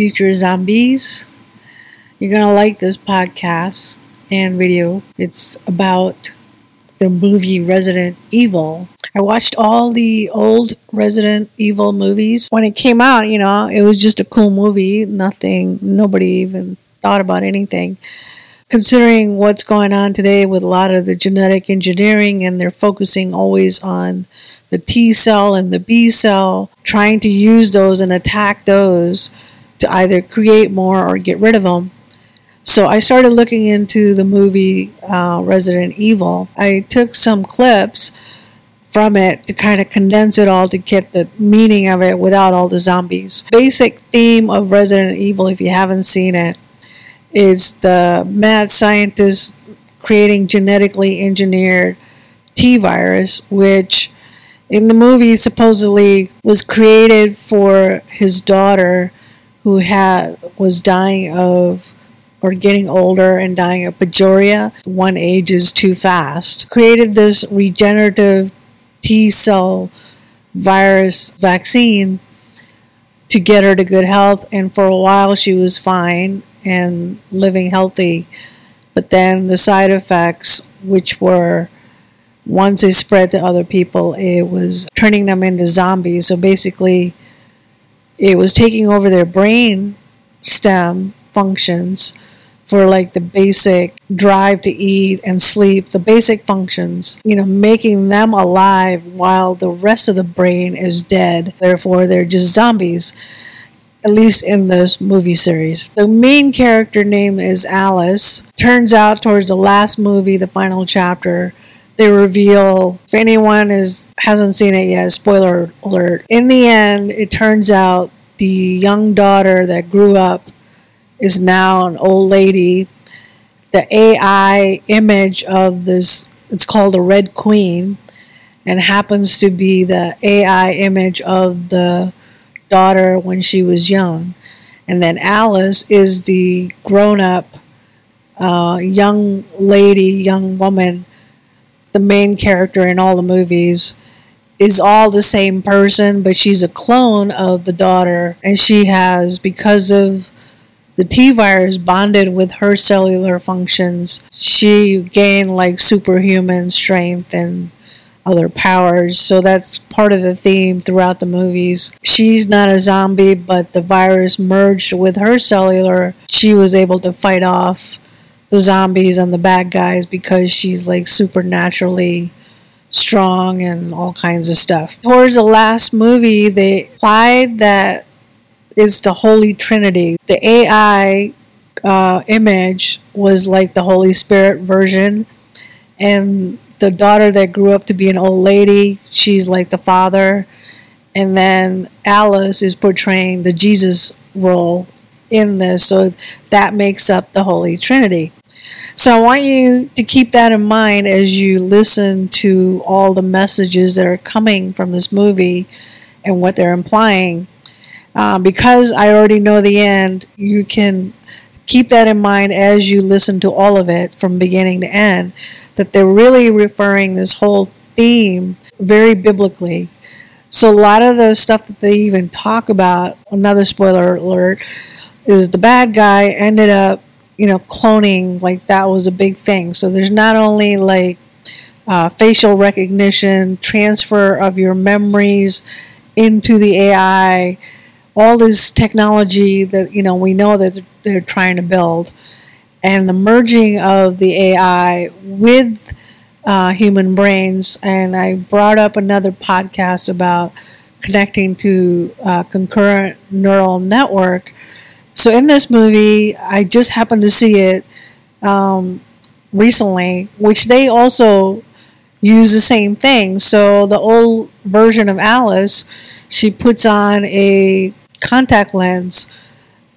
future zombies. You're going to like this podcast and video. It's about the movie Resident Evil. I watched all the old Resident Evil movies. When it came out, you know, it was just a cool movie. Nothing, nobody even thought about anything. Considering what's going on today with a lot of the genetic engineering, and they're focusing always on the T cell and the B cell, trying to use those and attack those to either create more or get rid of them. So I started looking into the movie uh, Resident Evil. I took some clips from it to kind of condense it all to get the meaning of it without all the zombies. Basic theme of Resident Evil, if you haven't seen it, is the mad scientist creating genetically engineered T virus, which in the movie supposedly was created for his daughter who had was dying of or getting older and dying of progeria. One ages too fast. Created this regenerative T cell virus vaccine to get her to good health, and for a while she was fine and living healthy. But then the side effects, which were once they spread to other people, it was turning them into zombies. So basically, it was taking over their brain stem functions for like the basic drive to eat and sleep, the basic functions, you know, making them alive while the rest of the brain is dead. Therefore, they're just zombies, at least in this movie series. The main character name is Alice. Turns out, towards the last movie, the final chapter, they reveal if anyone is hasn't seen it yet spoiler alert. In the end it turns out the young daughter that grew up is now an old lady. The ai image of this it's called the red queen and happens to be the ai image of the daughter when she was young. And then alice is the grown up uh, young lady young woman the main character in all the movies is all the same person, but she's a clone of the daughter, and she has, because of the T virus bonded with her cellular functions, she gained like superhuman strength and other powers. So that's part of the theme throughout the movies. She's not a zombie, but the virus merged with her cellular. She was able to fight off the zombies and the bad guys because she's like supernaturally strong and all kinds of stuff. Towards the last movie, they implied that is the Holy Trinity. The AI uh, image was like the Holy Spirit version, and the daughter that grew up to be an old lady, she's like the father, and then Alice is portraying the Jesus role in this, so that makes up the Holy Trinity. So I want you to keep that in mind as you listen to all the messages that are coming from this movie and what they're implying. Uh, because I already know the end, you can keep that in mind as you listen to all of it from beginning to end. That they're really referring this whole theme very biblically. So a lot of the stuff that they even talk about, another spoiler alert, is the bad guy ended up you know, cloning, like that was a big thing. So there's not only like uh, facial recognition, transfer of your memories into the AI, all this technology that, you know, we know that they're trying to build, and the merging of the AI with uh, human brains. And I brought up another podcast about connecting to uh, concurrent neural network so in this movie, I just happened to see it um, recently, which they also use the same thing. So the old version of Alice, she puts on a contact lens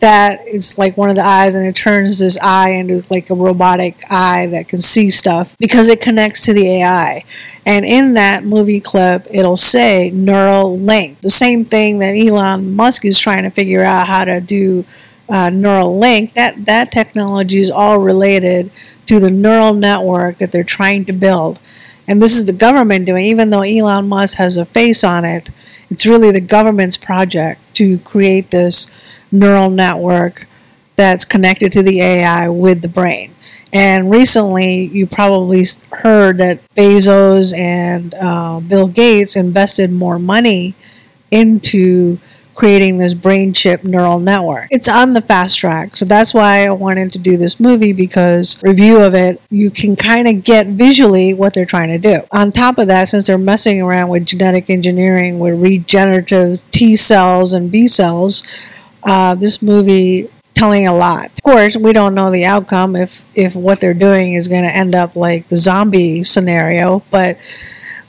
that is like one of the eyes and it turns this eye into like a robotic eye that can see stuff because it connects to the AI. And in that movie clip, it'll say Neuralink, the same thing that Elon Musk is trying to figure out how to do uh, Neuralink. That that technology is all related to the neural network that they're trying to build. And this is the government doing, even though Elon Musk has a face on it, it's really the government's project to create this neural network that's connected to the AI with the brain. And recently, you probably heard that Bezos and uh, Bill Gates invested more money into creating this brain chip neural network. It's on the fast track. So that's why I wanted to do this movie because review of it, you can kind of get visually what they're trying to do. On top of that, since they're messing around with genetic engineering with regenerative T cells and B cells, uh, this movie telling a lot. Of course, we don't know the outcome if if what they're doing is going to end up like the zombie scenario, but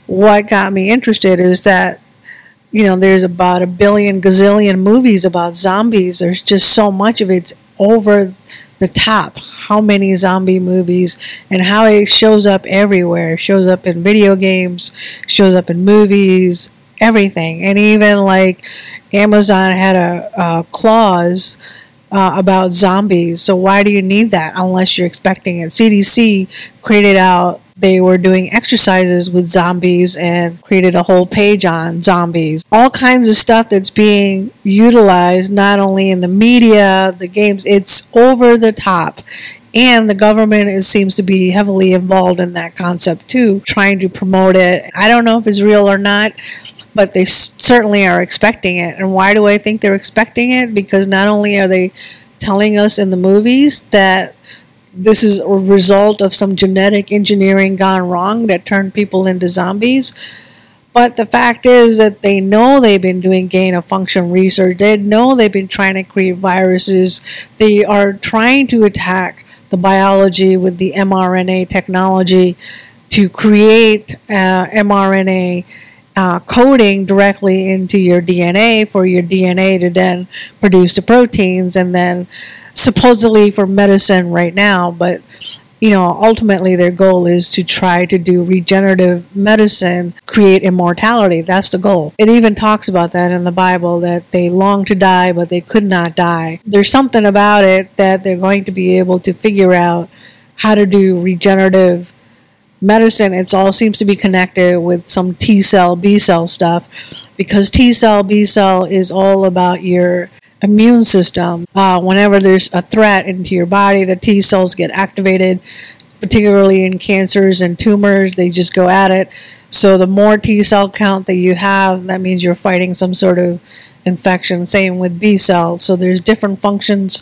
what got me interested is that you know, there's about a billion gazillion movies about zombies. There's just so much of it's over the top. How many zombie movies and how it shows up everywhere. It shows up in video games, shows up in movies, everything. And even like Amazon had a, a clause uh, about zombies. So why do you need that unless you're expecting it? CDC created out they were doing exercises with zombies and created a whole page on zombies. All kinds of stuff that's being utilized not only in the media, the games, it's over the top. And the government is, seems to be heavily involved in that concept too, trying to promote it. I don't know if it's real or not, but they certainly are expecting it. And why do I think they're expecting it? Because not only are they telling us in the movies that this is a result of some genetic engineering gone wrong that turned people into zombies. But the fact is that they know they've been doing gain of function research. They know they've been trying to create viruses. They are trying to attack the biology with the mRNA technology to create uh, mRNA uh, coding directly into your DNA for your DNA to then produce the proteins and then supposedly for medicine right now, but you know, ultimately their goal is to try to do regenerative medicine, create immortality. That's the goal. It even talks about that in the Bible that they long to die, but they could not die. There's something about it that they're going to be able to figure out how to do regenerative medicine. It all seems to be connected with some T cell, B cell stuff because T cell, B cell is all about your immune system. Uh, whenever there's a threat into your body, the T cells get activated, particularly in cancers and tumors. They just go at it. So the more T cell count that you have, that means you're fighting some sort of infection. Same with B cells. So there's different functions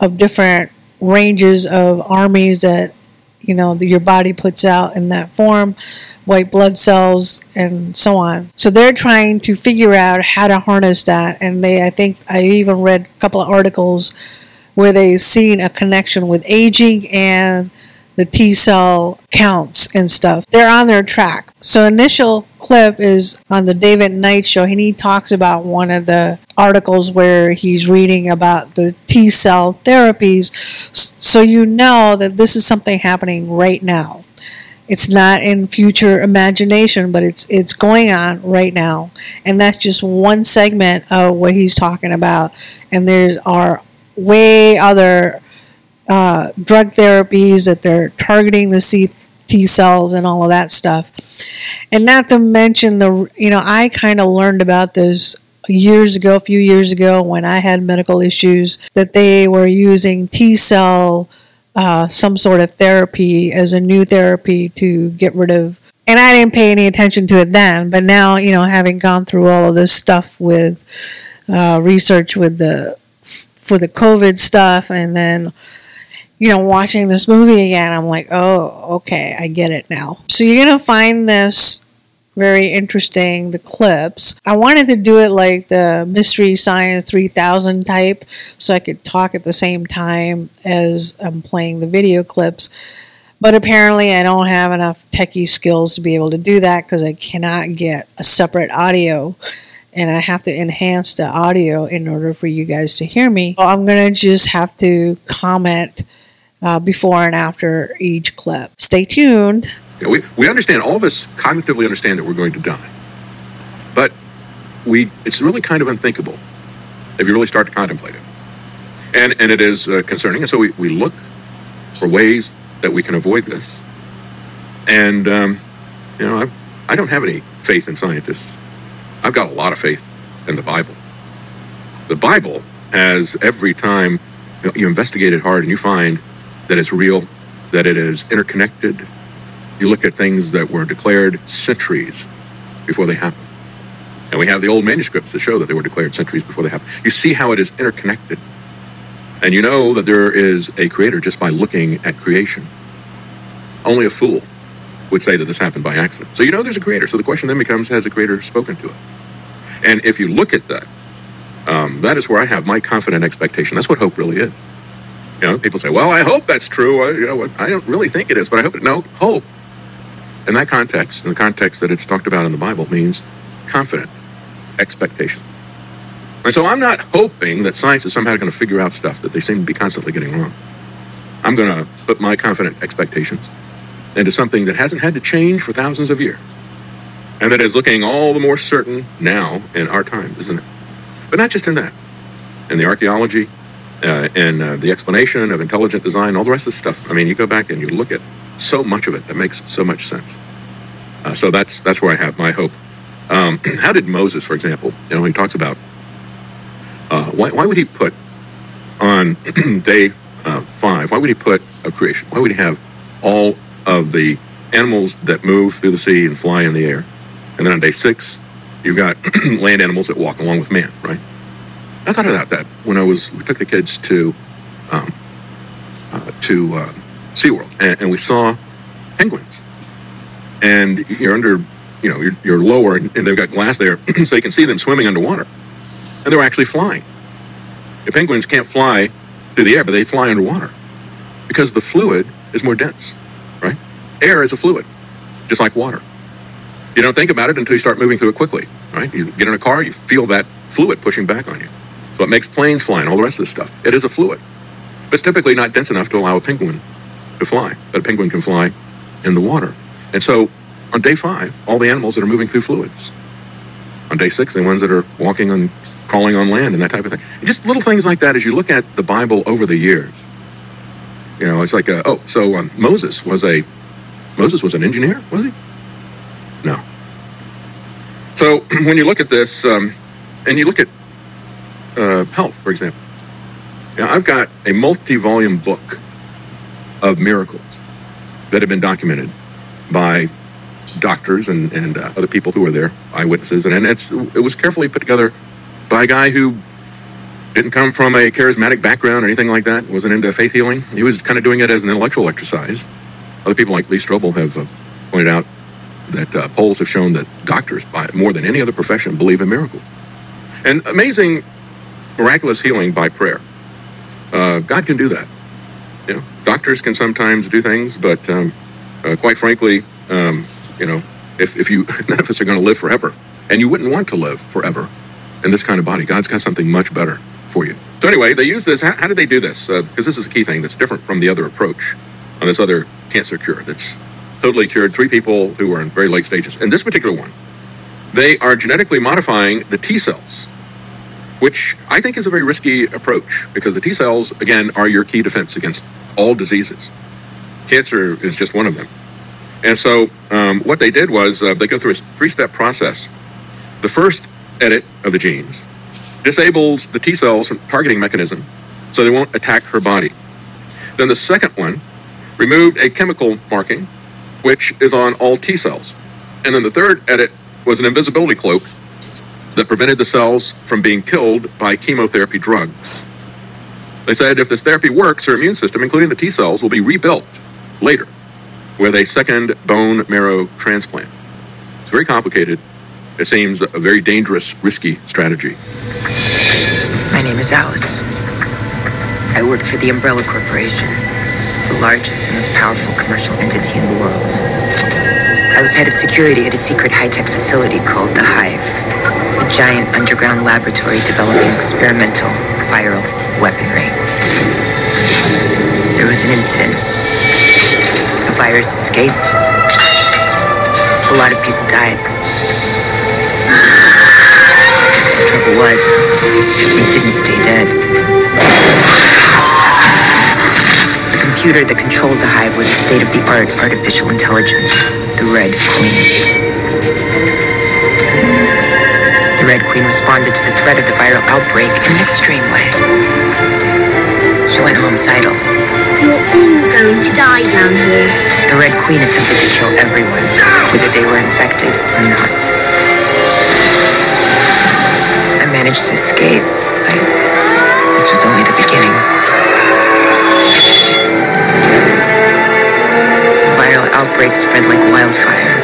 of different ranges of armies that you know your body puts out in that form white blood cells and so on. So they're trying to figure out how to harness that and they I think I even read a couple of articles where they've seen a connection with aging and the T cell counts and stuff. They're on their track. So initial clip is on the David Knight show and he talks about one of the articles where he's reading about the T cell therapies so you know that this is something happening right now. It's not in future imagination, but it's it's going on right now, and that's just one segment of what he's talking about. And there are way other uh, drug therapies that they're targeting the C- T cells and all of that stuff. And not to mention the you know I kind of learned about this years ago, a few years ago when I had medical issues that they were using T cell uh, some sort of therapy as a new therapy to get rid of. And I didn't pay any attention to it then, but now, you know, having gone through all of this stuff with uh, research with the for the COVID stuff, and then you know, watching this movie again, I'm like, oh, okay, I get it now. So you're gonna find this very interesting, the clips. I wanted to do it like the Mystery Science 3000 type so I could talk at the same time as I'm playing the video clips. But apparently, I don't have enough techie skills to be able to do that because I cannot get a separate audio and I have to enhance the audio in order for you guys to hear me. So I'm going to just have to comment uh, before and after each clip. Stay tuned. We, we understand, all of us cognitively understand that we're going to die. But we, it's really kind of unthinkable if you really start to contemplate it. And, and it is uh, concerning. And so we, we look for ways that we can avoid this. And, um, you know, I, I don't have any faith in scientists. I've got a lot of faith in the Bible. The Bible has every time you, know, you investigate it hard and you find that it's real, that it is interconnected. You look at things that were declared centuries before they happened. And we have the old manuscripts that show that they were declared centuries before they happened. You see how it is interconnected. And you know that there is a creator just by looking at creation. Only a fool would say that this happened by accident. So you know there's a creator. So the question then becomes has the creator spoken to it? And if you look at that, um, that is where I have my confident expectation. That's what hope really is. You know, people say, "Well, I hope that's true." I, you know, I don't really think it is, but I hope it. No, hope in that context, in the context that it's talked about in the Bible, means confident expectation. And so I'm not hoping that science is somehow going to figure out stuff that they seem to be constantly getting wrong. I'm going to put my confident expectations into something that hasn't had to change for thousands of years and that is looking all the more certain now in our time, isn't it? But not just in that, in the archaeology uh, and uh, the explanation of intelligent design, all the rest of the stuff. I mean, you go back and you look at so much of it that makes so much sense. Uh, so that's that's where I have my hope. Um, how did Moses, for example, you know, when he talks about uh, why, why would he put on day uh, five? Why would he put a creation? Why would he have all of the animals that move through the sea and fly in the air? And then on day six, you've got land animals that walk along with man, right? I thought about that when I was, we took the kids to, um, uh, to uh, SeaWorld and, and we saw penguins. And you're under, you know, you're, you're lower and, and they've got glass there so you can see them swimming underwater. And they're actually flying. The penguins can't fly through the air, but they fly underwater because the fluid is more dense, right? Air is a fluid, just like water. You don't think about it until you start moving through it quickly, right? You get in a car, you feel that fluid pushing back on you. So it makes planes fly and all the rest of this stuff. It is a fluid. But it's typically not dense enough to allow a penguin to fly, but a penguin can fly in the water. And so on day five, all the animals that are moving through fluids. On day six, the ones that are walking on, crawling on land and that type of thing. just little things like that as you look at the Bible over the years. You know, it's like, a, oh, so um, Moses was a, Moses was an engineer, was he? No. So when you look at this, um, and you look at uh, health, for example, know, I've got a multi-volume book of miracles that have been documented by doctors and, and uh, other people who were there, eyewitnesses, and, and it's, it was carefully put together by a guy who didn't come from a charismatic background or anything like that, wasn't into faith healing. He was kind of doing it as an intellectual exercise. Other people like Lee Strobel have uh, pointed out that uh, polls have shown that doctors, by more than any other profession, believe in miracles. And amazing, miraculous healing by prayer. Uh, God can do that. You know, doctors can sometimes do things, but um, uh, quite frankly, um, you know, if, if you none of us are going to live forever, and you wouldn't want to live forever in this kind of body. God's got something much better for you. So anyway, they use this. How, how did they do this? Because uh, this is a key thing that's different from the other approach on this other cancer cure that's totally cured three people who were in very late stages. In this particular one, they are genetically modifying the T cells, which I think is a very risky approach because the T cells, again, are your key defense against all diseases. Cancer is just one of them. And so um, what they did was uh, they go through a three step process. The first edit of the genes disables the T cells from targeting mechanism so they won't attack her body. Then the second one removed a chemical marking which is on all T cells. And then the third edit was an invisibility cloak that prevented the cells from being killed by chemotherapy drugs. They said if this therapy works, her immune system, including the T cells, will be rebuilt later with a second bone marrow transplant. It's very complicated. It seems a very dangerous, risky strategy. My name is Alice. I work for the Umbrella Corporation the largest and most powerful commercial entity in the world. I was head of security at a secret high-tech facility called The Hive, giant underground laboratory developing experimental viral weaponry. There was an incident. The virus escaped. A lot of people died. The trouble was, it didn't stay dead The computer that controlled the hive was a state-of-the-art artificial intelligence, the Red Queen. The Red Queen responded to the threat of the viral outbreak in an extreme way. She went homicidal. You're all going to die down here. The Red Queen attempted to kill everyone, whether they were infected or not. I managed to escape. I, this was only the beginning. The viral outbreak spread like wildfire.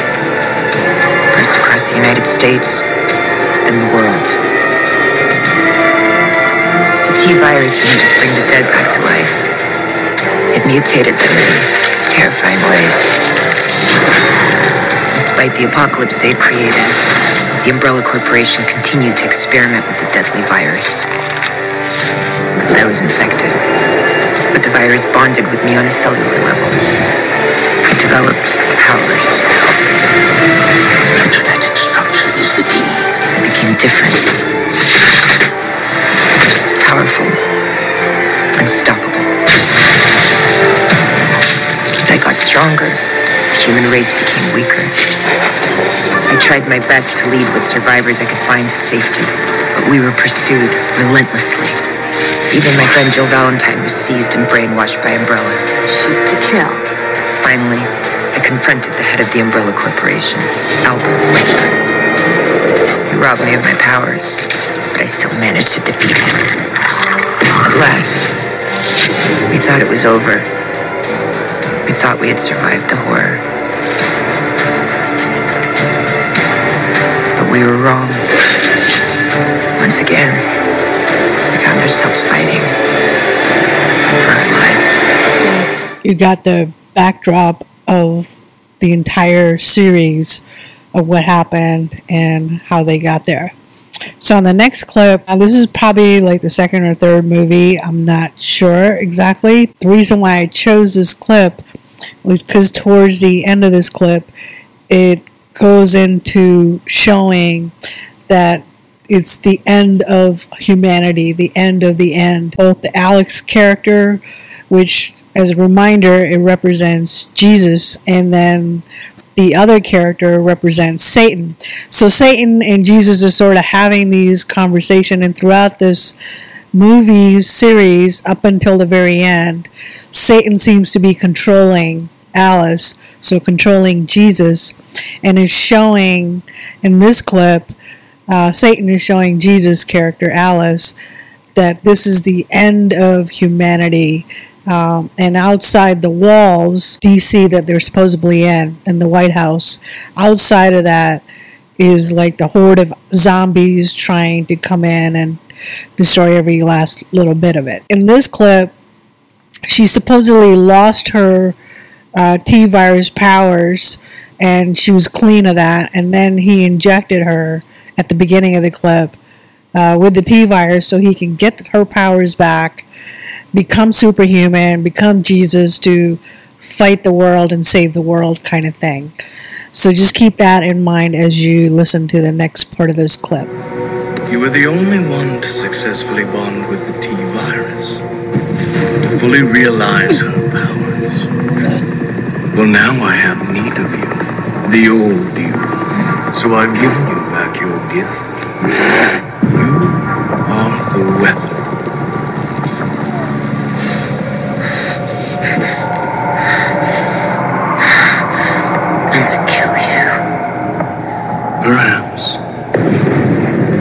First across the United States, then the world. The T virus didn't just bring the dead back to life. It mutated them in terrifying ways. Despite the apocalypse they had created, the Umbrella Corporation continued to experiment with the deadly virus. I was infected, but the virus bonded with me on a cellular level. I developed powers. Genetic structure is the key. Became different. Powerful. Unstoppable. As I got stronger, the human race became weaker. I tried my best to lead what survivors I could find to safety, but we were pursued relentlessly. Even my friend Jill Valentine was seized and brainwashed by Umbrella. Shoot to kill. Finally, I confronted the head of the Umbrella Corporation, Albert Wesker. He robbed me of my powers, but I still managed to defeat him. At last, we thought it was over. We thought we had survived the horror. But we were wrong. Once again, we found ourselves fighting for our lives. You got the backdrop of the entire series of what happened and how they got there. So on the next clip, and this is probably like the second or third movie, I'm not sure exactly. The reason why I chose this clip was because towards the end of this clip, it goes into showing that it's the end of humanity, the end of the end. Both the Alex character, which as a reminder, it represents Jesus, and then the other character represents Satan. So Satan and Jesus are sort of having these conversation, and throughout this movie series, up until the very end, Satan seems to be controlling Alice, so controlling Jesus, and is showing in this clip, uh, Satan is showing Jesus' character Alice that this is the end of humanity um, and outside the walls, DC that they're supposedly in, in the White House, outside of that is like the horde of zombies trying to come in and destroy every last little bit of it. In this clip, she supposedly lost her uh, T virus powers and she was clean of that, and then he injected her at the beginning of the clip uh, with the T virus so he can get her powers back become superhuman, become Jesus to fight the world and save the world kind of thing. So just keep that in mind as you listen to the next part of this clip. You were the only one to successfully bond with the T virus, to fully realize her powers. Well, now I have need of you, the old you. So I've given you back your gift. You are the weapon. I'm gonna kill you. Perhaps.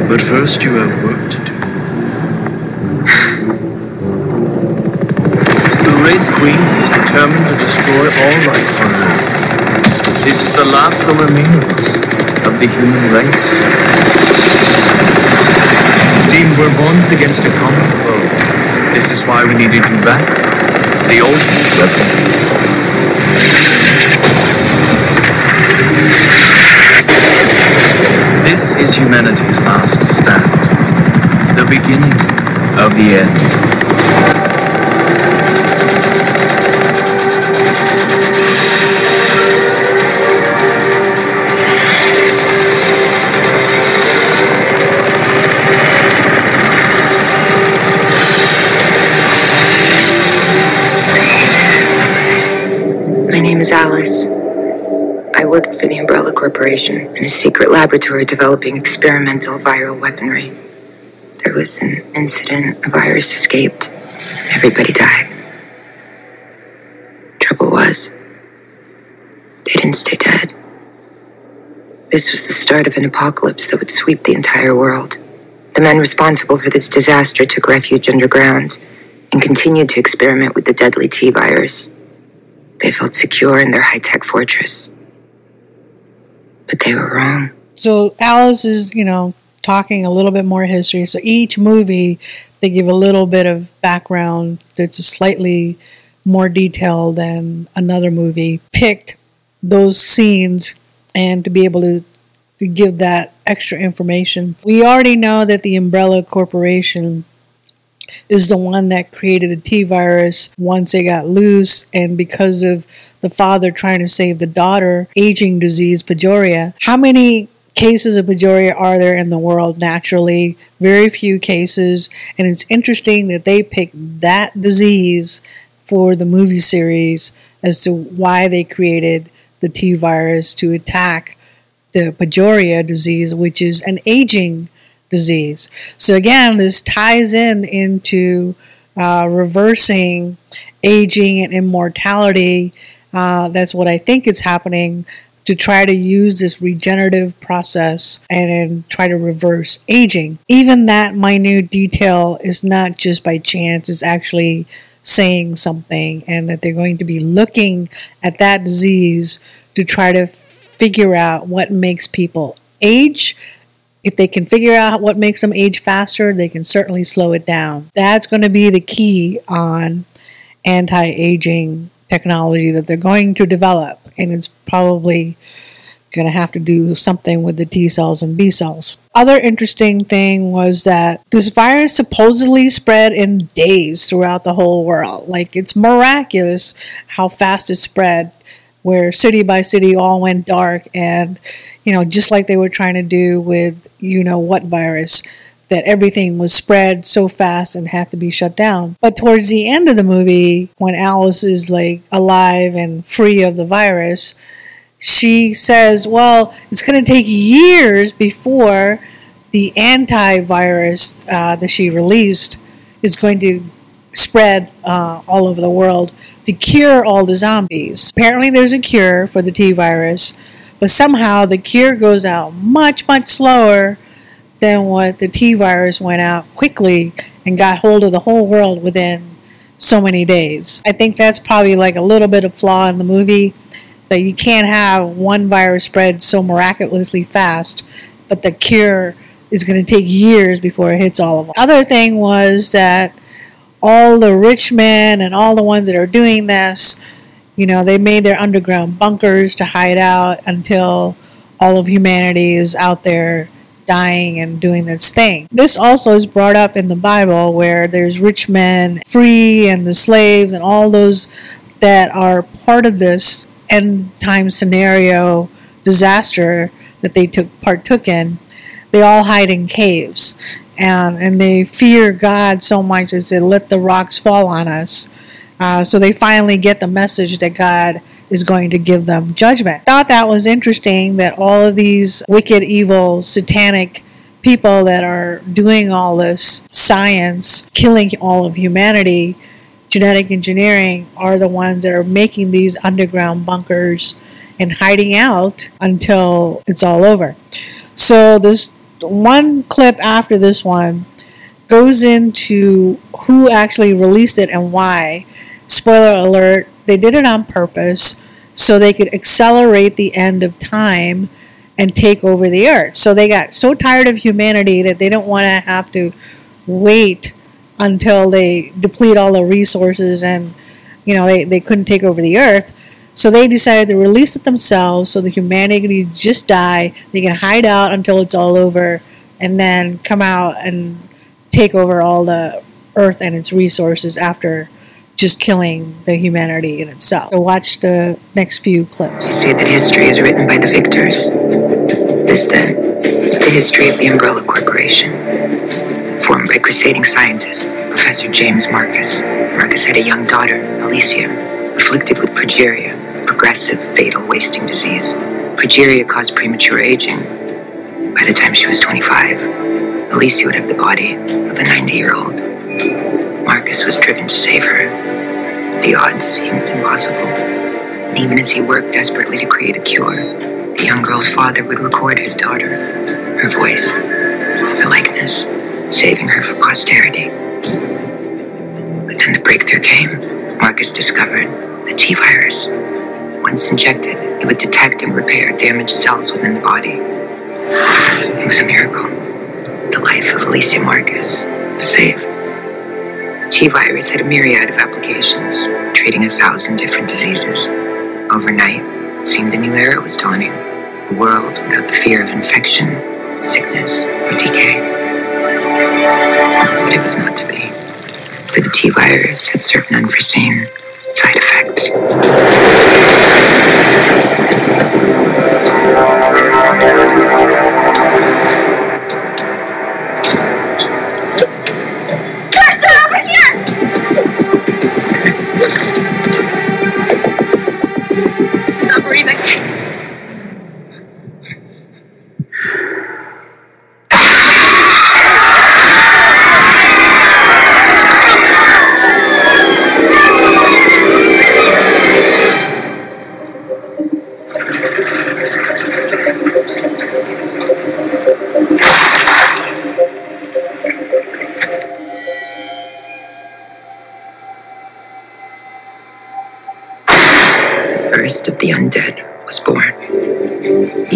But first you have work to do. The Red Queen is determined to destroy all life on Earth. This is the last that remain of us, of the human race. It seems we're bonded against a common foe. This is why we needed you back. The ultimate weapon. This is humanity's last stand. The beginning of the end. My name is Alice. I worked for the Umbrella Corporation in a secret laboratory developing experimental viral weaponry. There was an incident, a virus escaped. Everybody died. Trouble was, they didn't stay dead. This was the start of an apocalypse that would sweep the entire world. The men responsible for this disaster took refuge underground and continued to experiment with the deadly T virus. They felt secure in their high tech fortress. But they were wrong. So Alice is, you know, talking a little bit more history. So each movie, they give a little bit of background that's slightly more detailed than another movie. Picked those scenes and to be able to, to give that extra information. We already know that the Umbrella Corporation is the one that created the T virus once it got loose, and because of the father trying to save the daughter, aging disease, Pajoria. How many cases of Pajoria are there in the world naturally? Very few cases, and it's interesting that they picked that disease for the movie series as to why they created the T virus to attack the Pajoria disease, which is an aging disease. So again, this ties in into uh, reversing aging and immortality. Uh, that's what I think is happening to try to use this regenerative process and then try to reverse aging. Even that minute detail is not just by chance, it's actually saying something, and that they're going to be looking at that disease to try to figure out what makes people age. If they can figure out what makes them age faster, they can certainly slow it down. That's going to be the key on anti aging technology that they're going to develop, and it's probably going to have to do something with the T cells and B cells. Other interesting thing was that this virus supposedly spread in days throughout the whole world. Like it's miraculous how fast it spread where city by city all went dark and you know just like they were trying to do with you know what virus that everything was spread so fast and had to be shut down. But towards the end of the movie when alice is like alive and free of the virus she says well it's going to take years before the antivirus uh, that she released is going to spread uh, all over the world to cure all the zombies. Apparently, there's a cure for the T virus, but somehow the cure goes out much, much slower than what the T virus went out quickly and got hold of the whole world within so many days. I think that's probably like a little bit of flaw in the movie that you can't have one virus spread so miraculously fast, but the cure is going to take years before it hits all of them. Other thing was that all the rich men and all the ones that are doing this, you know, they made their underground bunkers to hide out until all of humanity is out there dying and doing this thing. This also is brought up in the Bible where there's rich men free and the slaves and all those that are part of this end time scenario disaster that they took partook in. They all hide in caves and and they fear God so much as they let the rocks fall on us. Uh, so they finally get the message that God is going to give them judgment. Thought that was interesting that all of these wicked, evil, satanic people that are doing all this science, killing all of humanity, genetic engineering, are the ones that are making these underground bunkers and hiding out until it's all over. So this one clip after this one goes into who actually released it and why. Spoiler alert, they did it on purpose so they could accelerate the end of time and take over the earth. So they got so tired of humanity that they don't want to have to wait until they deplete all the resources and you know they, they couldn't take over the earth. So they decided to release it themselves so the humanity just die. They can hide out until it's all over and then come out and take over all the earth and its resources after just killing the humanity in itself. So watch the next few clips. They say that history is written by the victors. This, then, is the history of the Umbrella Corporation. Formed by crusading scientist Professor James Marcus. Marcus had a young daughter, Alicia, afflicted with progeria, progressive, fatal wasting disease. Progeria caused premature aging. By the time she was 25, Alicia would have the body of a 90 year old. Marcus was driven to save her. But the odds seemed impossible. And even as he worked desperately to create a cure, the young girl's father would record his daughter, her voice, her likeness, saving her for posterity. But then the breakthrough came. Marcus discovered the T virus. Once injected, it would detect and repair damaged cells within the body. It was a miracle. The life of Alicia Marcus was saved. The T virus had a myriad of applications, treating a thousand different diseases. Overnight, it seemed a new era was dawning a world without the fear of infection, sickness, or decay. But it was not to be, for the T virus had certain unforeseen side effects.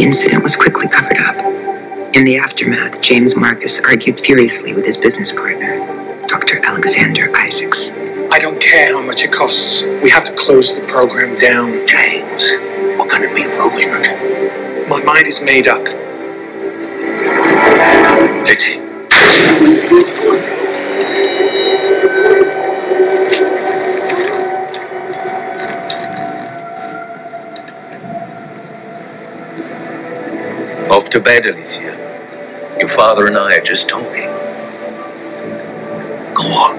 The incident was quickly covered up. In the aftermath, James Marcus argued furiously with his business partner, Dr. Alexander Isaacs. I don't care how much it costs. We have to close the program down. James, we're gonna be ruined. My mind is made up. Letty. To bed, Alicia. Your father and I are just talking. Go on.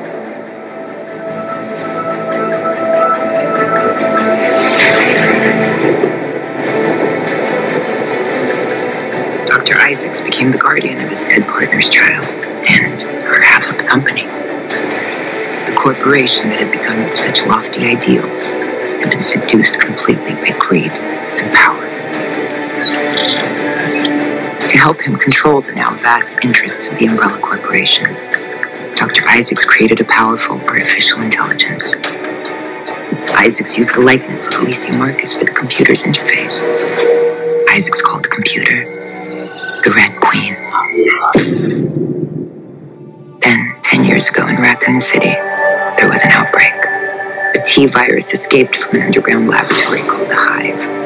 Dr. Isaacs became the guardian of his dead partner's child and her half of the company. The corporation that had begun with such lofty ideals had been seduced completely by greed To help him control the now vast interests of the Umbrella Corporation, Dr. Isaacs created a powerful artificial intelligence. Isaacs used the likeness of Alicia Marcus for the computer's interface. Isaacs called the computer the Red Queen. Then, 10 years ago in Raccoon City, there was an outbreak. A T virus escaped from an underground laboratory called the Hive.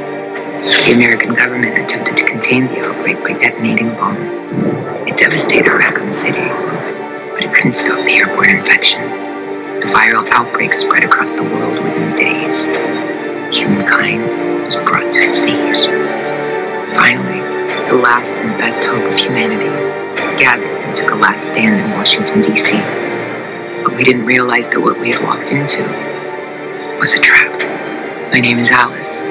The American government attempted to contain the outbreak by detonating a bomb. It devastated Raccoon City, but it couldn't stop the airborne infection. The viral outbreak spread across the world within days. Humankind was brought to its knees. Finally, the last and best hope of humanity gathered and took a last stand in Washington, D.C. But we didn't realize that what we had walked into was a trap. My name is Alice,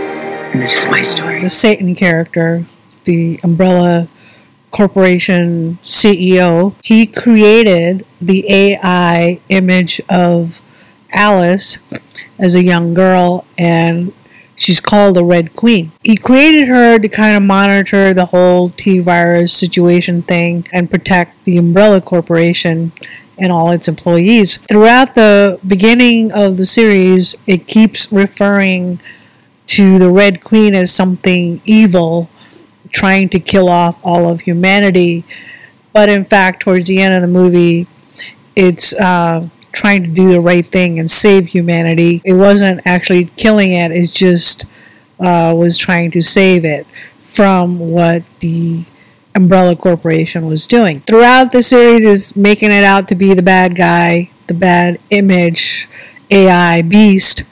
and this is my story. the Satan character, the Umbrella Corporation CEO, he created the AI image of Alice as a young girl, and she's called the Red Queen. He created her to kind of monitor the whole T virus situation thing and protect the Umbrella Corporation and all its employees. Throughout the beginning of the series, it keeps referring to the Red Queen as something evil, trying to kill off all of humanity. But in fact, towards the end of the movie, it's uh, trying to do the right thing and save humanity. It wasn't actually killing it, it just uh, was trying to save it from what the Umbrella Corporation was doing. Throughout the series is making it out to be the bad guy, the bad image AI beast,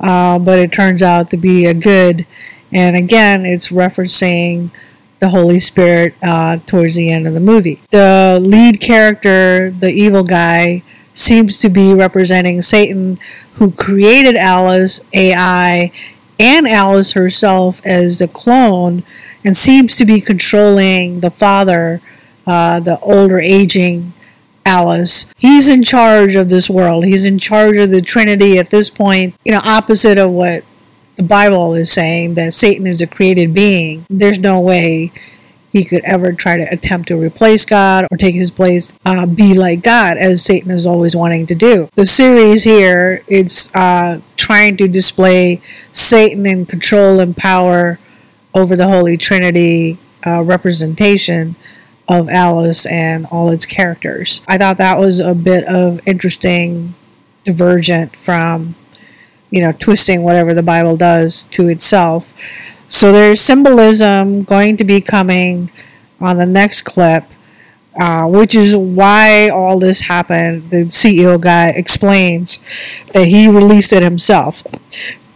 uh, but it turns out to be a good. And again, it's referencing the Holy Spirit uh, towards the end of the movie. The lead character, the evil guy, seems to be representing Satan, who created Alice AI and Alice herself as the clone and seems to be controlling the father, uh, the older aging Alice. He's in charge of this world. He's in charge of the Trinity at this point, you know, opposite of what the Bible is saying that Satan is a created being. There's no way he could ever try to attempt to replace God or take his place, uh, be like God, as Satan is always wanting to do. The series here, it's uh, trying to display Satan in control and power over the Holy Trinity uh, representation of Alice and all its characters. I thought that was a bit of interesting divergent from, you know, twisting whatever the Bible does to itself. So there's symbolism going to be coming on the next clip, uh, which is why all this happened. The CEO guy explains that he released it himself.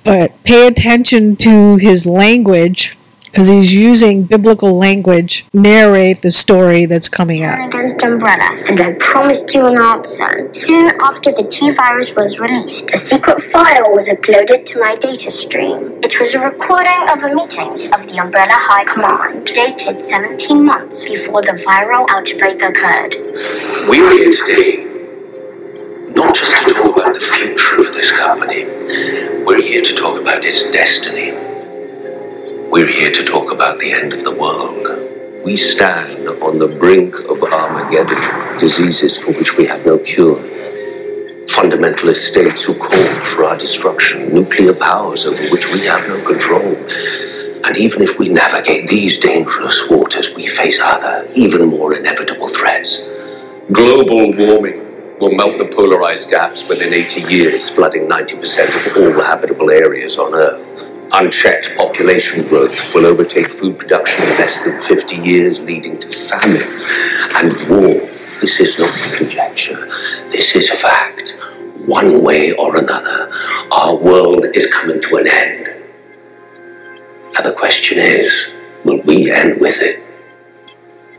But pay attention to his language because he's using biblical language narrate the story that's coming up. Against Umbrella, and I promised you an answer. Soon after the T virus was released, a secret file was uploaded to my data stream. It was a recording of a meeting of the Umbrella High Command, dated 17 months before the viral outbreak occurred. We're here today not just to talk about the future of this company, we're here to talk about its destiny. We're here to talk about the end of the world. We stand on the brink of Armageddon, diseases for which we have no cure. Fundamentalist states who call for our destruction, nuclear powers over which we have no control. And even if we navigate these dangerous waters, we face other, even more inevitable threats. Global warming will melt the polar ice caps within 80 years, flooding 90% of all habitable areas on Earth. Unchecked population growth will overtake food production in less than 50 years, leading to famine and war. This is not conjecture, this is fact. One way or another, our world is coming to an end. Now, the question is will we end with it?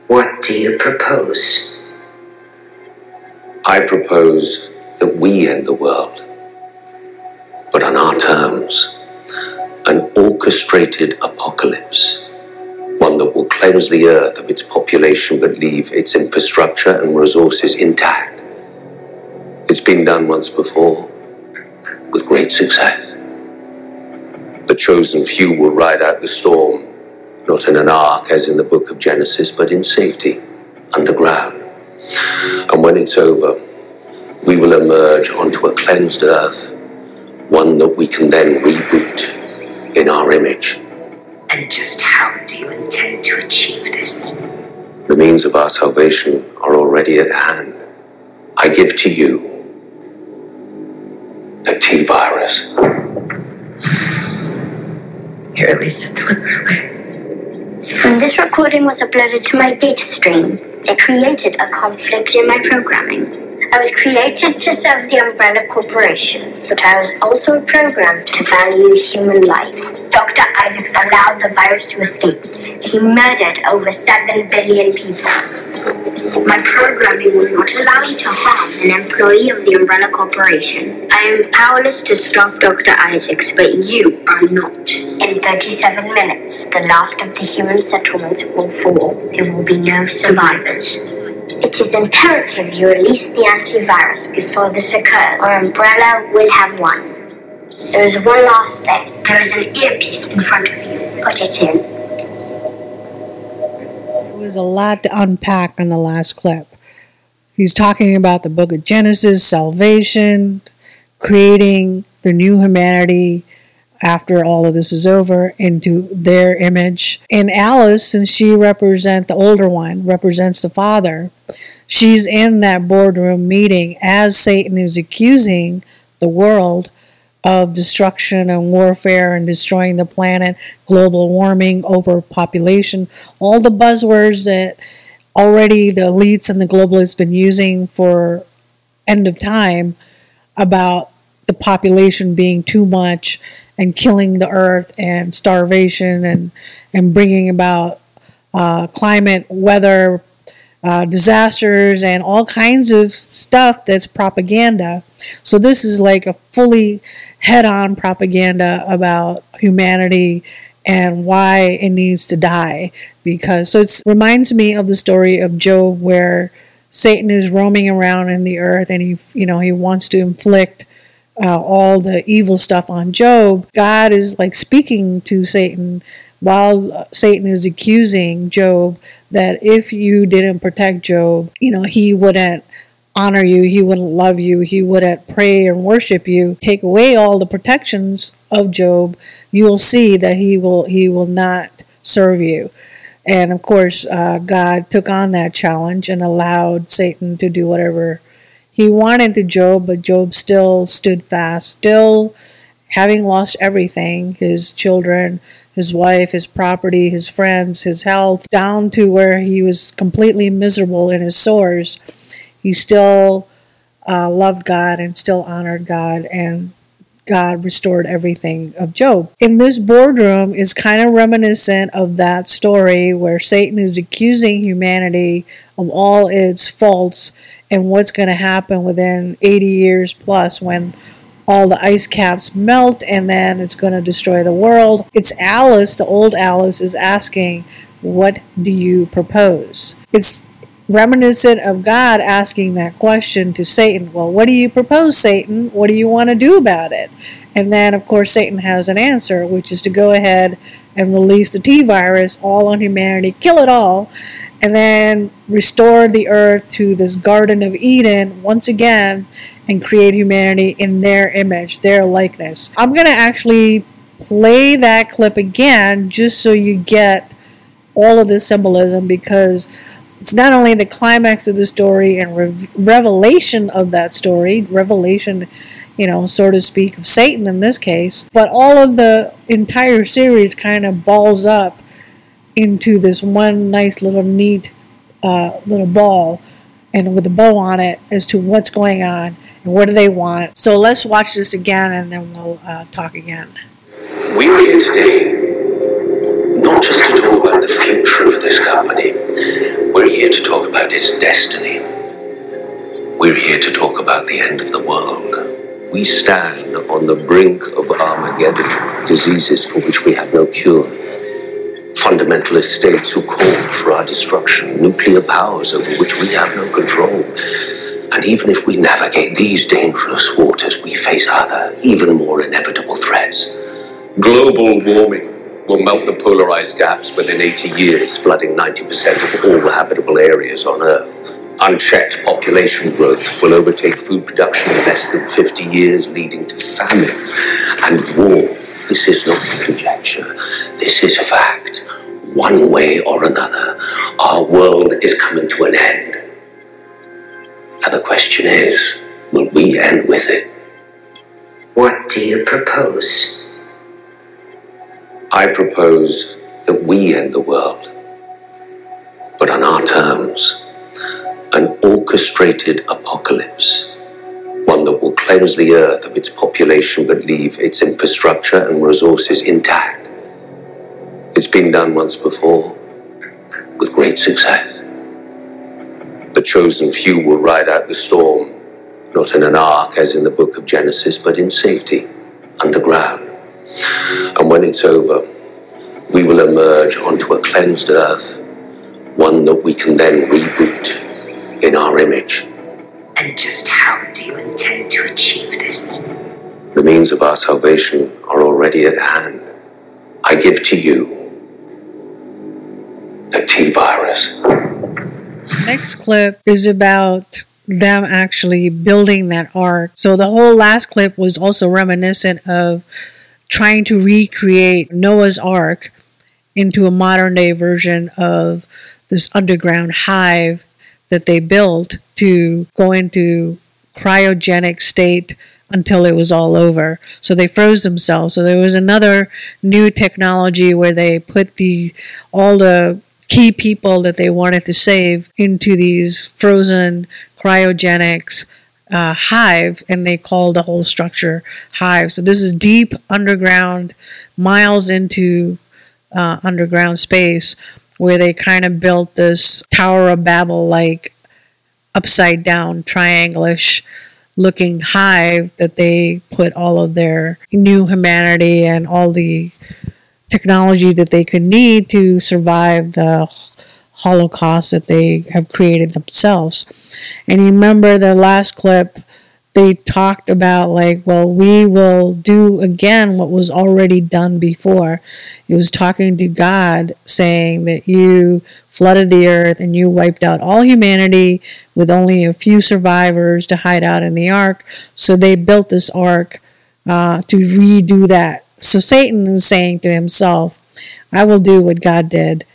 What do you propose? I propose that we end the world, but on our terms. An orchestrated apocalypse. One that will cleanse the earth of its population but leave its infrastructure and resources intact. It's been done once before, with great success. The chosen few will ride out the storm, not in an ark as in the book of Genesis, but in safety, underground. And when it's over, we will emerge onto a cleansed earth, one that we can then reboot in our image. And just how do you intend to achieve this? The means of our salvation are already at hand. I give to you the T virus. You're at least a deliberately. When this recording was uploaded to my data streams, it created a conflict in my programming. I was created to serve the Umbrella Corporation, but I was also programmed to value human life. Dr. Isaacs allowed the virus to escape. He murdered over 7 billion people. My programming will not allow me to harm an employee of the Umbrella Corporation. I am powerless to stop Dr. Isaacs, but you are not. In 37 minutes, the last of the human settlements will fall. There will be no survivors. It is imperative you release the antivirus before this occurs, or Umbrella will have won. There is one last thing. There is an earpiece in front of you. Put it in. There was a lot to unpack in the last clip. He's talking about the book of Genesis, salvation, creating the new humanity after all of this is over into their image. And Alice, since she represents the older one, represents the father, she's in that boardroom meeting as Satan is accusing the world of destruction and warfare and destroying the planet, global warming, overpopulation, all the buzzwords that already the elites and the globalists have been using for end of time about the population being too much and killing the earth and starvation and and bringing about uh, climate weather uh, disasters and all kinds of stuff that's propaganda. So this is like a fully head-on propaganda about humanity and why it needs to die because so it reminds me of the story of Job where Satan is roaming around in the earth and he you know he wants to inflict uh, all the evil stuff on Job. God is like speaking to Satan while Satan is accusing Job that if you didn't protect Job, you know, he wouldn't honor you, he wouldn't love you, he wouldn't pray and worship you. Take away all the protections of Job, you will see that he will he will not serve you. And of course, uh, God took on that challenge and allowed Satan to do whatever he wanted to Job, but Job still stood fast, still having lost everything his children, his wife, his property, his friends, his health, down to where he was completely miserable in his sores. He still uh, loved God and still honored God, and God restored everything of Job. In this boardroom is kind of reminiscent of that story where Satan is accusing humanity of all its faults and what's going to happen within 80 years plus when all the ice caps melt and then it's going to destroy the world. It's Alice, the old Alice, is asking, What do you propose? It's reminiscent of God asking that question to Satan. Well, what do you propose, Satan? What do you want to do about it? And then, of course, Satan has an answer, which is to go ahead and release the T virus all on humanity, kill it all, and then restore the earth to this Garden of Eden once again and create humanity in their image, their likeness. I'm going to actually play that clip again just so you get all of this symbolism because it's not only the climax of the story and re- revelation of that story, revelation, you know, so to speak, of Satan in this case, but all of the entire series kind of balls up into this one nice little neat uh, little ball and with a bow on it as to what's going on what do they want. So let's watch this again and then we'll uh, talk again. We're here today not just to talk about the future of this company, we're here to talk about its destiny. We're here to talk about the end of the world. We stand on the brink of Armageddon, diseases for which we have no cure. Fundamentalist states who call for our destruction, nuclear powers over which we have no control. And even if we navigate these dangerous waters, we face other, even more inevitable threats. Global warming, will melt the polar ice caps within 80 years, flooding 90% of all habitable areas on Earth. Unchecked population growth will overtake food production in less than 50 years, leading to famine and war. This is not conjecture, this is fact. One way or another, our world is coming to an end. Now, the question is will we end with it? What do you propose? I propose that we end the world, but on our terms, an orchestrated apocalypse, one that will cleanse the earth of its population but leave its infrastructure and resources intact. It's been done once before, with great success. The chosen few will ride out the storm, not in an ark as in the book of Genesis, but in safety, underground. And when it's over, we will emerge onto a cleansed earth, one that we can then reboot in our image. And just how do you intend to achieve this? The means of our salvation are already at hand. I give to you the T virus. Next clip is about them actually building that ark. So the whole last clip was also reminiscent of trying to recreate Noah's Ark into a modern day version of this underground hive that they built to go into cryogenic state until it was all over. So they froze themselves. So there was another new technology where they put the all the key people that they wanted to save into these frozen cryogenics uh, hive, and they call the whole structure hive. So this is deep underground, miles into uh, underground space, where they kind of built this Tower of Babel like upside down, trianglish looking hive that they put all of their new humanity and all the technology that they could need to survive the holocaust that they have created themselves. And you remember the last clip they talked about like well we will do again what was already done before. It was talking to god saying that you flooded the earth and you wiped out all humanity with only a few survivors to hide out in the ark. So they built this ark uh, to redo that so satan is saying to himself i will do what god did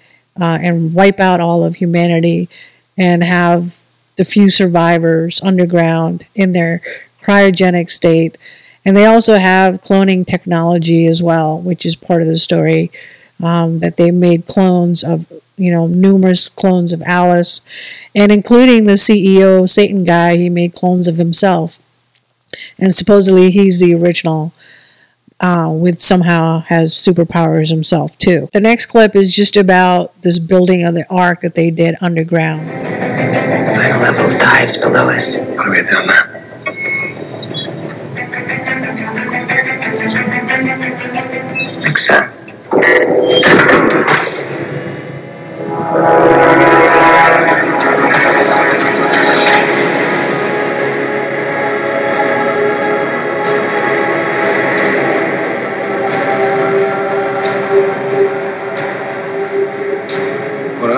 uh, and wipe out all of humanity and have the few survivors underground in their cryogenic state. And they also have cloning technology as well, which is part of the story. Um, that they made clones of, you know, numerous clones of Alice, and including the CEO Satan guy, he made clones of himself. And supposedly he's the original, uh, with somehow has superpowers himself too. The next clip is just about this building of the ark that they did underground. The final level of the hive's below us. What do we down there? Like so.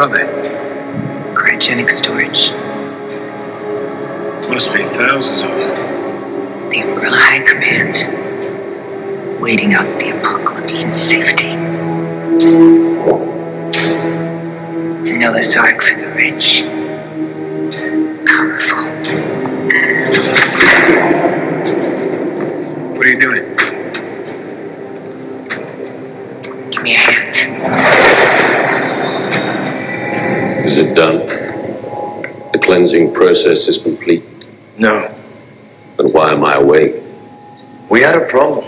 What are they? Cryogenic storage. Must be thousands of them. The Umbrella High Command. Waiting out the apocalypse in safety. Noah's Ark for the rich. Powerful. What are you doing? Give me a hand. Is it done? The cleansing process is complete. No, Then why am I awake? we had a problem.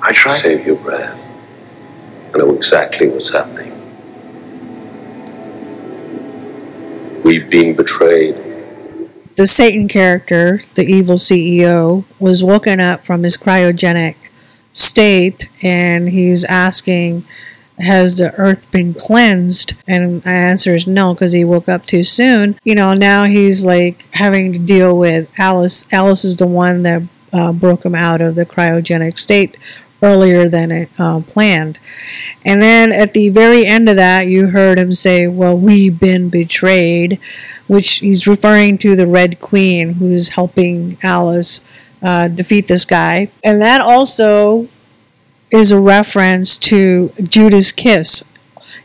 I tried. Save your breath. I know exactly what's happening. We've been betrayed. the Satan character, the evil CEO, was woken up from his cryogenic state and he's asking, Has the earth been cleansed? And the answer is no, because he woke up too soon. You know, now he's like having to deal with Alice. Alice is the one that uh, broke him out of the cryogenic state earlier than it uh, planned. And then at the very end of that, you heard him say, Well, we've been betrayed, which he's referring to the Red Queen who's helping Alice uh, defeat this guy. And that also is a reference to Judas' kiss,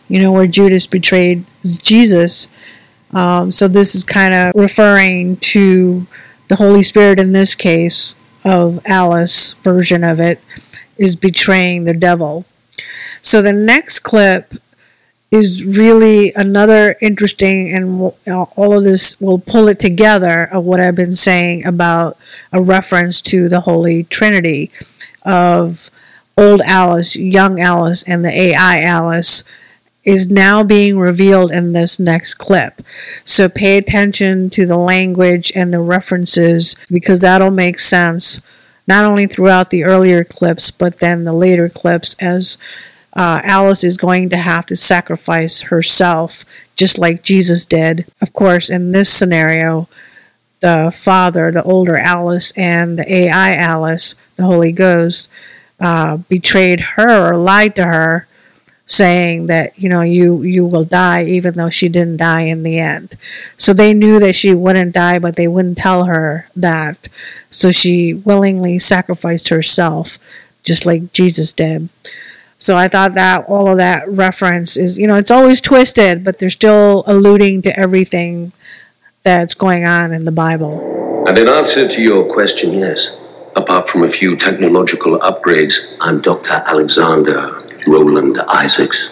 you know, where Judas betrayed Jesus. Um, so this is kind of referring to the Holy Spirit in this case of Alice version of it is betraying the devil. So the next clip is really another interesting, and know, all of this will pull it together of what I've been saying about a reference to the Holy Trinity of old Alice, young Alice, and the AI Alice is now being revealed in this next clip. So pay attention to the language and the references because that'll make sense not only throughout the earlier clips but then the later clips as uh, Alice is going to have to sacrifice herself just like Jesus did. Of course, in this scenario, the father, the older Alice, and the AI Alice, the Holy Ghost, uh, betrayed her or lied to her, saying that you know you you will die, even though she didn't die in the end. So they knew that she wouldn't die, but they wouldn't tell her that. So she willingly sacrificed herself, just like Jesus did. So I thought that all of that reference is, you know, it's always twisted, but they're still alluding to everything that's going on in the Bible. And in answer to your question, yes. Apart from a few technological upgrades, I'm Dr. Alexander Roland Isaacs,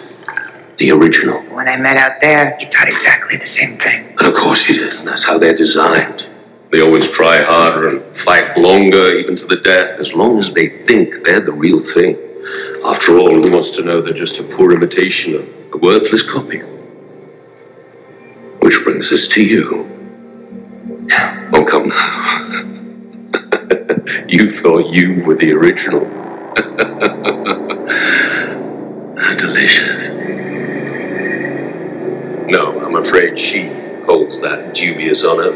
the original. When I met out there, he thought exactly the same thing. And of course he did. That's how they're designed. They always try harder and fight longer, even to the death, as long as they think they're the real thing. After all, who wants to know they're just a poor imitation of a worthless copy? Which brings us to you. Oh, come now. you thought you were the original. Delicious. No, I'm afraid she holds that dubious honor.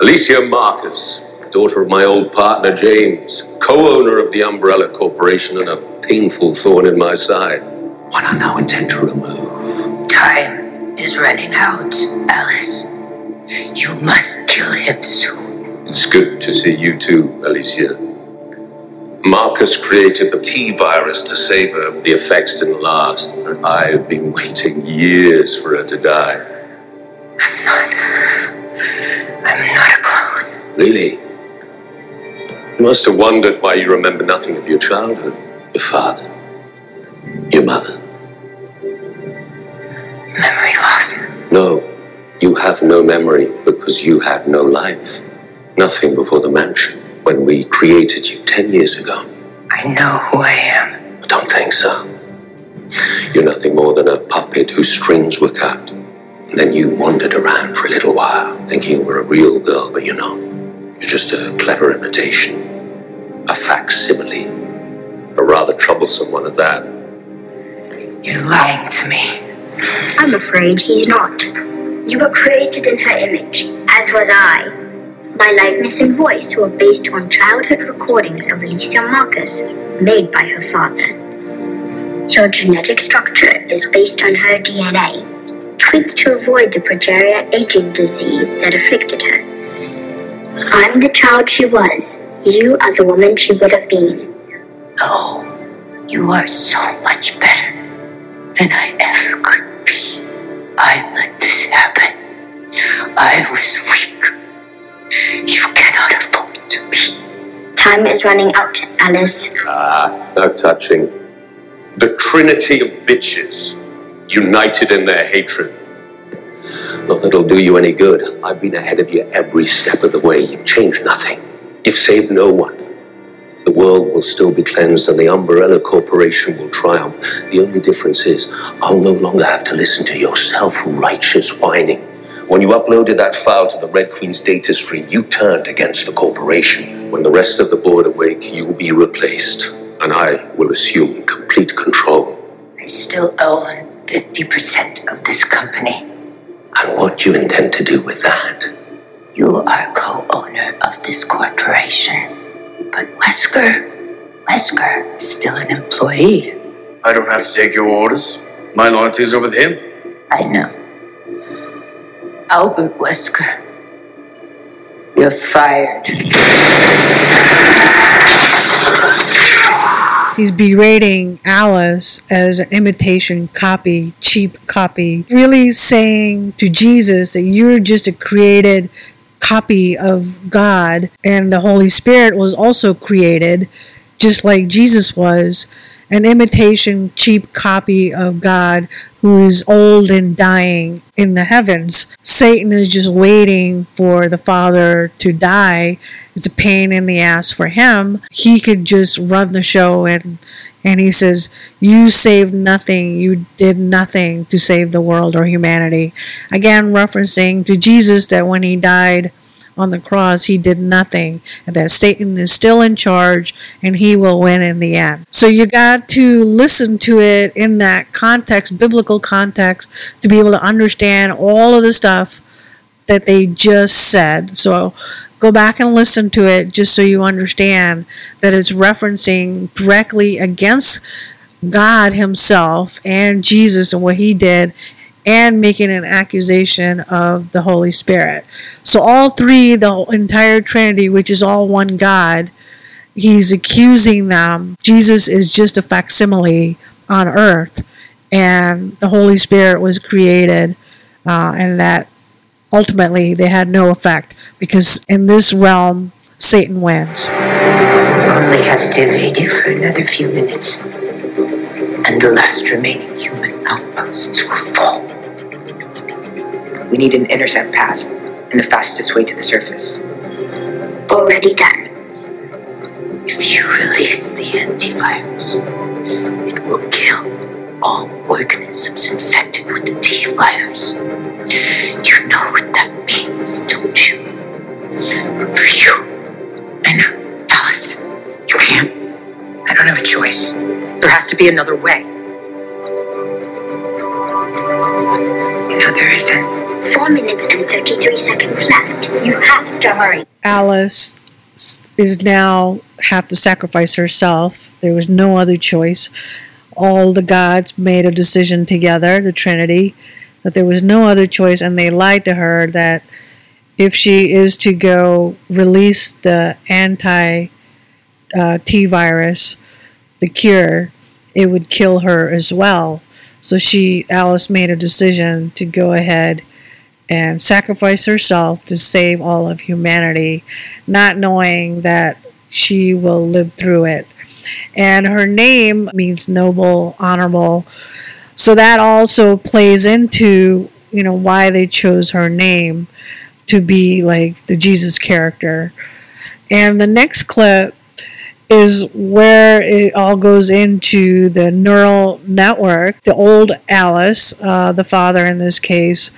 Alicia Marcus, daughter of my old partner James, co owner of the Umbrella Corporation, and a painful thorn in my side. One I now intend to remove. Time is running out, Alice. You must kill him soon. It's good to see you too, Alicia. Marcus created the T virus to save her, the effects didn't last. I've been waiting years for her to die. I'm not. I'm not a clone. Really? You must have wondered why you remember nothing of your childhood, your father, your mother. Memory loss. No, you have no memory because you had no life. Nothing before the mansion when we created you ten years ago. I know who I am. I don't think so. You're nothing more than a puppet whose strings were cut. And then you wandered around for a little while, thinking you were a real girl, but you're not. You're just a clever imitation, a facsimile, a rather troublesome one at that. You're lying to me. I'm afraid he's not. You were created in her image, as was I. My likeness and voice were based on childhood recordings of Alicia Marcus made by her father. Your genetic structure is based on her DNA, tweaked to avoid the progeria aging disease that afflicted her. I'm the child she was. You are the woman she would have been. Oh, you are so much better than I ever could be. I let this happen. I was weak. You cannot afford to be. Time is running out, Alice. Ah, no touching. The trinity of bitches, united in their hatred. Not that it'll do you any good. I've been ahead of you every step of the way. You've changed nothing. You've saved no one. The world will still be cleansed and the Umbrella Corporation will triumph. The only difference is I'll no longer have to listen to your self-righteous whining. When you uploaded that file to the Red Queen's data stream, you turned against the corporation. When the rest of the board awake, you will be replaced, and I will assume complete control. I still own 50% of this company. And what do you intend to do with that? You are co owner of this corporation. But Wesker, Wesker is still an employee. I don't have to take your orders. My loyalties are with him. I know. Albert Wesker, you're fired. He's berating Alice as an imitation copy, cheap copy, really saying to Jesus that you're just a created copy of God and the Holy Spirit was also created just like Jesus was, an imitation cheap copy of God who is old and dying in the heavens. Satan is just waiting for the Father to die. It's a pain in the ass for him. He could just run the show and and he says, You saved nothing. You did nothing to save the world or humanity. Again, referencing to Jesus that when he died on the cross, he did nothing, and that Satan is still in charge and he will win in the end. So you got to listen to it in that context, biblical context, to be able to understand all of the stuff that they just said. So go back and listen to it just so you understand that it's referencing directly against God Himself and Jesus and what He did and making an accusation of the Holy Spirit. So, all three, the entire Trinity, which is all one God, he's accusing them. Jesus is just a facsimile on earth, and the Holy Spirit was created, uh, and that ultimately they had no effect because in this realm, Satan wins. Only has to evade you for another few minutes, and the last remaining human outposts will fall. We need an intercept path and the fastest way to the surface. Already done. If you release the antivirus, it will kill all organisms infected with the T virus. You know what that means, don't you? For you. I know. Uh, Alice, you can't. I don't have a choice. There has to be another way. 33 seconds left. You have to hurry. Alice is now have to sacrifice herself. There was no other choice. All the gods made a decision together, the Trinity, that there was no other choice, and they lied to her that if she is to go release the anti uh, T virus, the cure, it would kill her as well. So she, Alice, made a decision to go ahead and sacrifice herself to save all of humanity, not knowing that she will live through it. And her name means noble, honorable. So that also plays into, you know, why they chose her name to be like the Jesus character. And the next clip is where it all goes into the neural network. The old Alice, uh, the father in this case,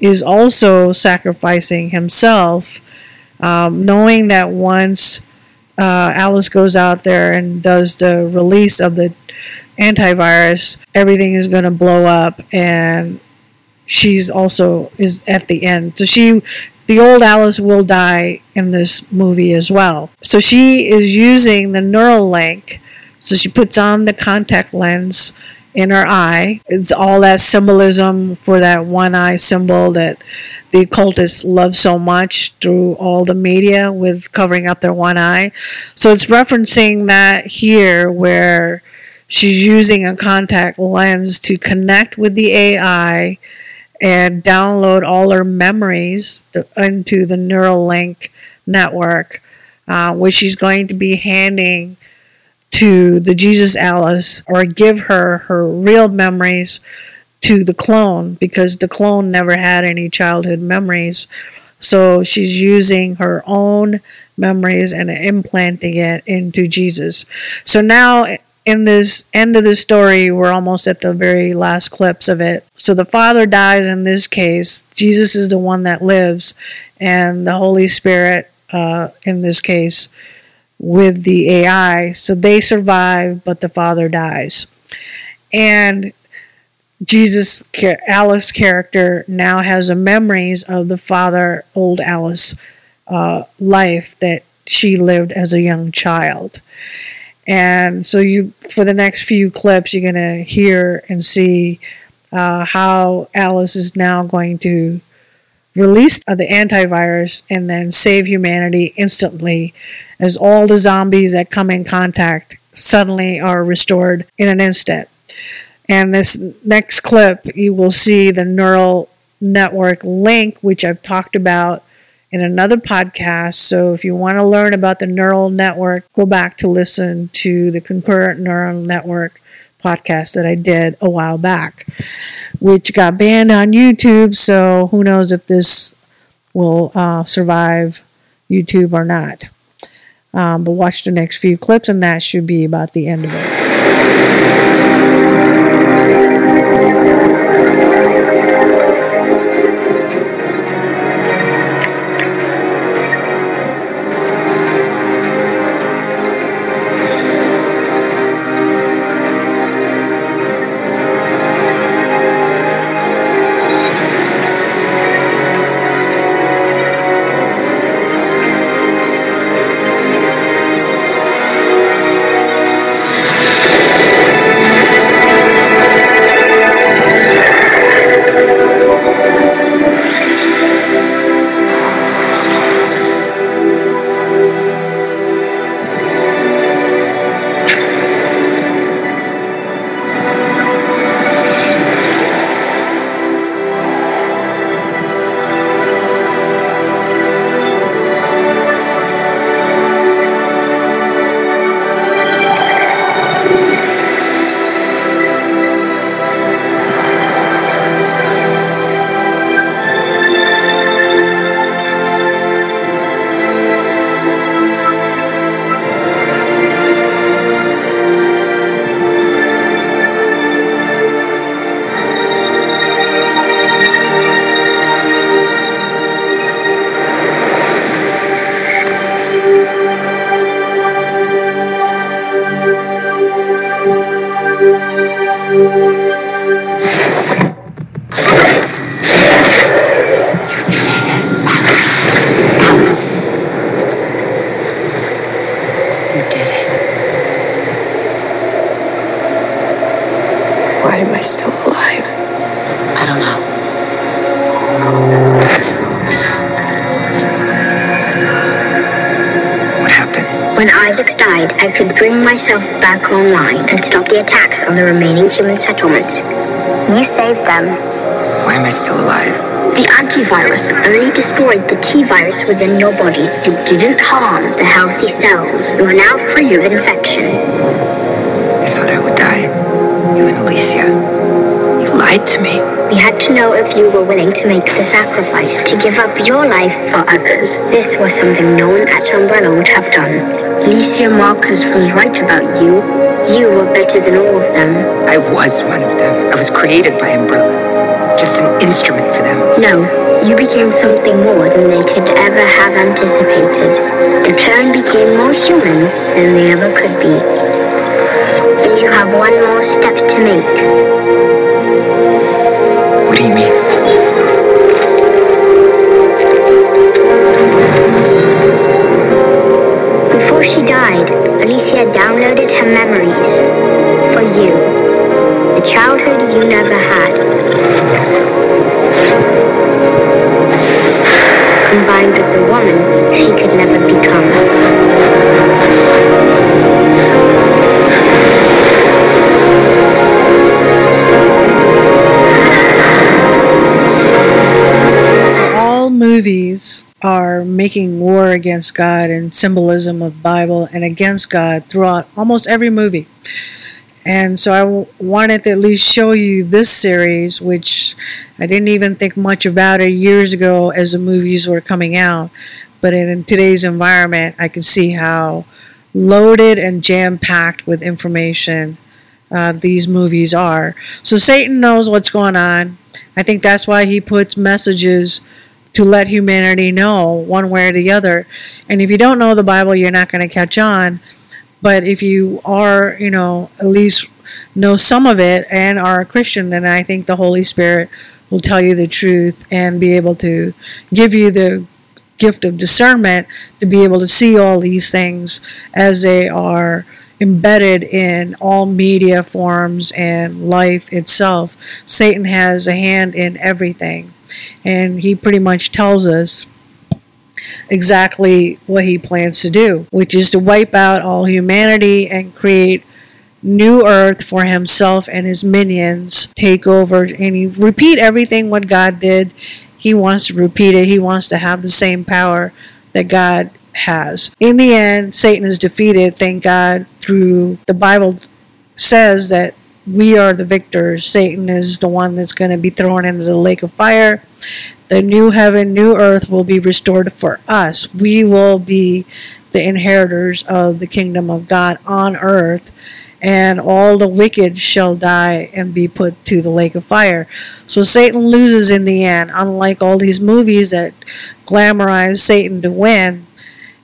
is also sacrificing himself, um, knowing that once uh, Alice goes out there and does the release of the antivirus, everything is going to blow up, and she's also is at the end. So she, the old Alice, will die in this movie as well. So she is using the Neuralink. So she puts on the contact lens in her eye. It's all that symbolism for that one eye symbol that the occultists love so much through all the media with covering up their one eye. So it's referencing that here where she's using a contact lens to connect with the AI and download all her memories into the Neuralink network, uh, which she's going to be handing to the Jesus Alice or give her her real memories to the clone because the clone never had any childhood memories. So she's using her own memories and implanting it into Jesus. So now in this end of the story, we're almost at the very last clips of it. So the Father dies in this case. Jesus is the one that lives, and the Holy Spirit, uh, in this case, with the AI. So they survive, but the father dies. And Jesus, Alice character now has memories of the father, old Alice, uh, life that she lived as a young child. And so you, for the next few clips, you're to hear and see uh, how Alice is now going to release the antivirus and then save humanity instantly as all the zombies that come in contact suddenly are restored in an instant. And this next clip, you will see the neural network link, which I've talked about in another podcast. So if you want to learn about the neural network, go back to listen to the concurrent neural network podcast that I did a while back, which got banned on YouTube. So who knows if this will uh, survive YouTube or not. Um, but watch the next few clips, and that should be about the end of it. Online and stop the attacks on the remaining human settlements. You saved them. Why am I still alive? The antivirus only destroyed the T virus within your body. It didn't harm the healthy cells. You are now free of infection. I thought I would die. You and Alicia. You lied to me. We had to know if you were willing to make the sacrifice to give up your life for others. This was something no one at Umbrella would have done. Alicia Marcus was right about you. You were better than all of them. I was one of them. I was created by Umbrella. Just an instrument for them. No, you became something more than they could ever have anticipated. The clone became more human than they ever could be. And you have one more step to make. What do you mean? Before she died, Alicia downloaded her memories for you. The childhood you never had. Combined with the woman she could never become. So all movies are making war against God and symbolism of Bible and against God throughout almost every movie. And so I wanted to at least show you this series, which I didn't even think much about it years ago as the movies were coming out. But in, in today's environment, I can see how loaded and jam packed with information uh, these movies are. So Satan knows what's going on. I think that's why he puts messages to let humanity know one way or the other. And if you don't know the Bible, you're not going to catch on. But if you are, you know, at least know some of it and are a Christian, then I think the Holy Spirit will tell you the truth and be able to give you the gift of discernment to be able to see all these things as they are embedded in all media forms and life itself. Satan has a hand in everything, and he pretty much tells us exactly what he plans to do, which is to wipe out all humanity and create new earth for himself and his minions take over and he repeat everything what God did. He wants to repeat it. He wants to have the same power that God has. In the end, Satan is defeated, thank God, through the Bible says that we are the victors. Satan is the one that's going to be thrown into the lake of fire. The new heaven, new earth will be restored for us. We will be the inheritors of the kingdom of God on earth and all the wicked shall die and be put to the lake of fire. So Satan loses in the end, unlike all these movies that glamorize Satan to win,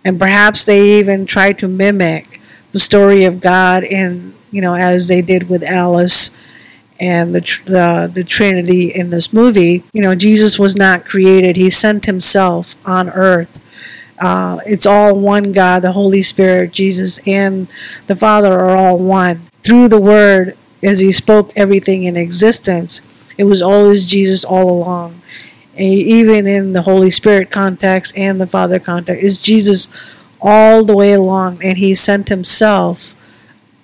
and perhaps they even try to mimic the story of God in, you know, as they did with Alice and the, the the Trinity in this movie. You know, Jesus was not created; He sent Himself on earth. Uh, it's all one God, the Holy Spirit, Jesus, and the Father are all one. Through the Word, as He spoke everything in existence, it was always Jesus all along. Even in the Holy Spirit context and the Father context, is Jesus all the way along, and He sent Himself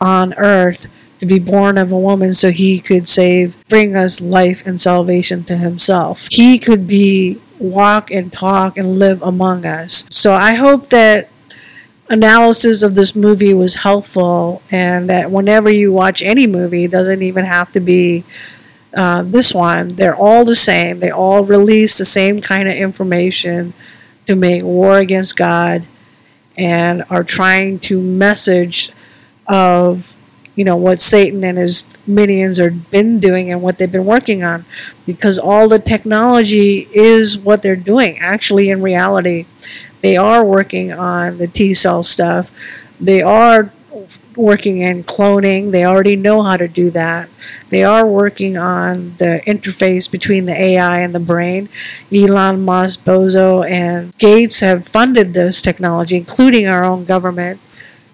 on earth to be born of a woman so He could save, bring us life and salvation to Himself. He could be walk and talk and live among us. So I hope that analysis of this movie was helpful and that whenever you watch any movie, doesn't even have to be uh, this one, they're all the same. They all release the same kind of information to make war against God and are trying to message of you know what Satan and his minions are been doing and what they've been working on because all the technology is what they're doing actually in reality they are working on the T cell stuff they are working in cloning. They already know how to do that. They are working on the interface between the AI and the brain. Elon Musk, Bezos, and Gates have funded this technology, including our own government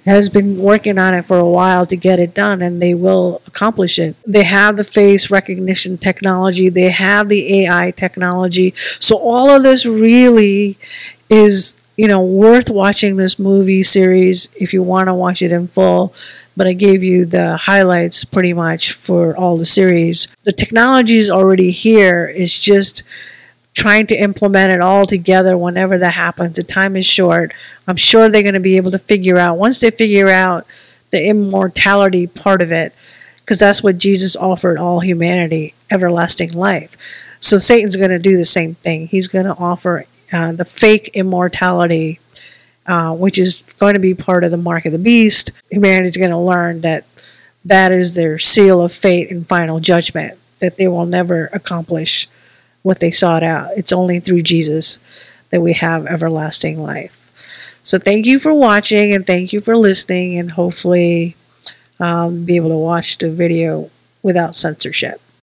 has been working on it for a while to get it done and they will accomplish it. They have the face recognition technology, they have the AI technology. So all of this really is, you know, worth watching this movie series if you want to watch it in full. But I gave you the highlights pretty much for all the series. The technology is already here. It's just trying to implement it all together whenever that happens. The time is short. I'm sure they're going to be able to figure out, once they figure out the immortality part of it, because that's what Jesus offered all humanity everlasting life. So Satan's going to do the same thing. He's going to offer uh, the fake immortality, uh, which is going to be part of the mark of the beast. Humanity's going to learn that that is their seal of fate and final judgment, that they will never accomplish what they sought out. It's only through Jesus that we have everlasting life. So thank you for watching and thank you for listening, and hopefully um, be able to watch the video without censorship.